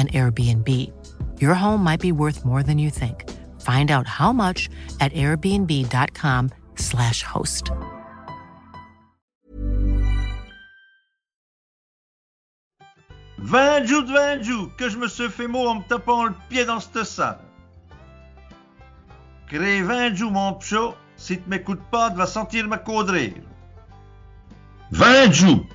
an Airbnb. Your home might be worth more than you think. Find out how much at airbnb.com/slash host. Vingt jours de vingt jours que je me suis fait mot en me tapant le pied dans cette salle. Crée vingt jours, mon pchot, si tu m'écoutes pas, tu vas sentir ma caudrée. Vingt jours.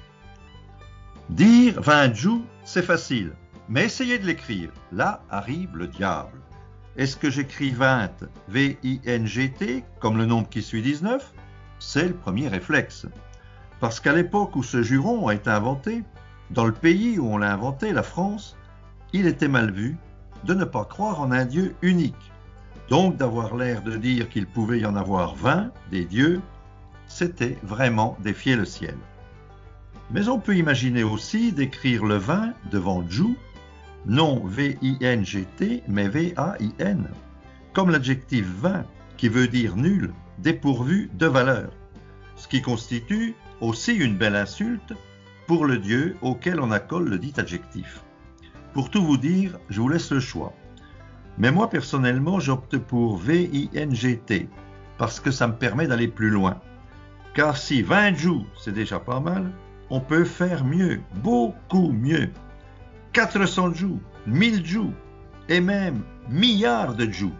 Dire vingt jours, c'est facile. Mais essayez de l'écrire. Là arrive le diable. Est-ce que j'écris 20, V-I-N-G-T, comme le nombre qui suit 19 C'est le premier réflexe. Parce qu'à l'époque où ce juron a été inventé, dans le pays où on l'a inventé, la France, il était mal vu de ne pas croire en un Dieu unique. Donc d'avoir l'air de dire qu'il pouvait y en avoir 20 des dieux, c'était vraiment défier le ciel. Mais on peut imaginer aussi d'écrire le vin devant Jou, non V-I-N-G-T, mais V-A-I-N, comme l'adjectif vin, qui veut dire nul, dépourvu de valeur, ce qui constitue aussi une belle insulte pour le Dieu auquel on accole le dit adjectif. Pour tout vous dire, je vous laisse le choix. Mais moi personnellement, j'opte pour V-I-N-G-T, parce que ça me permet d'aller plus loin. Car si 20 jours, c'est déjà pas mal, on peut faire mieux, beaucoup mieux. 400 jours, 1000 jours, et même milliards de jours.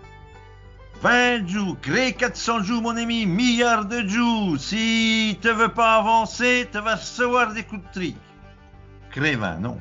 20 jours, crée 400 jours, mon ami, milliards de jours. Si tu veux pas avancer, tu vas recevoir des coups de trick. Crée 20, non.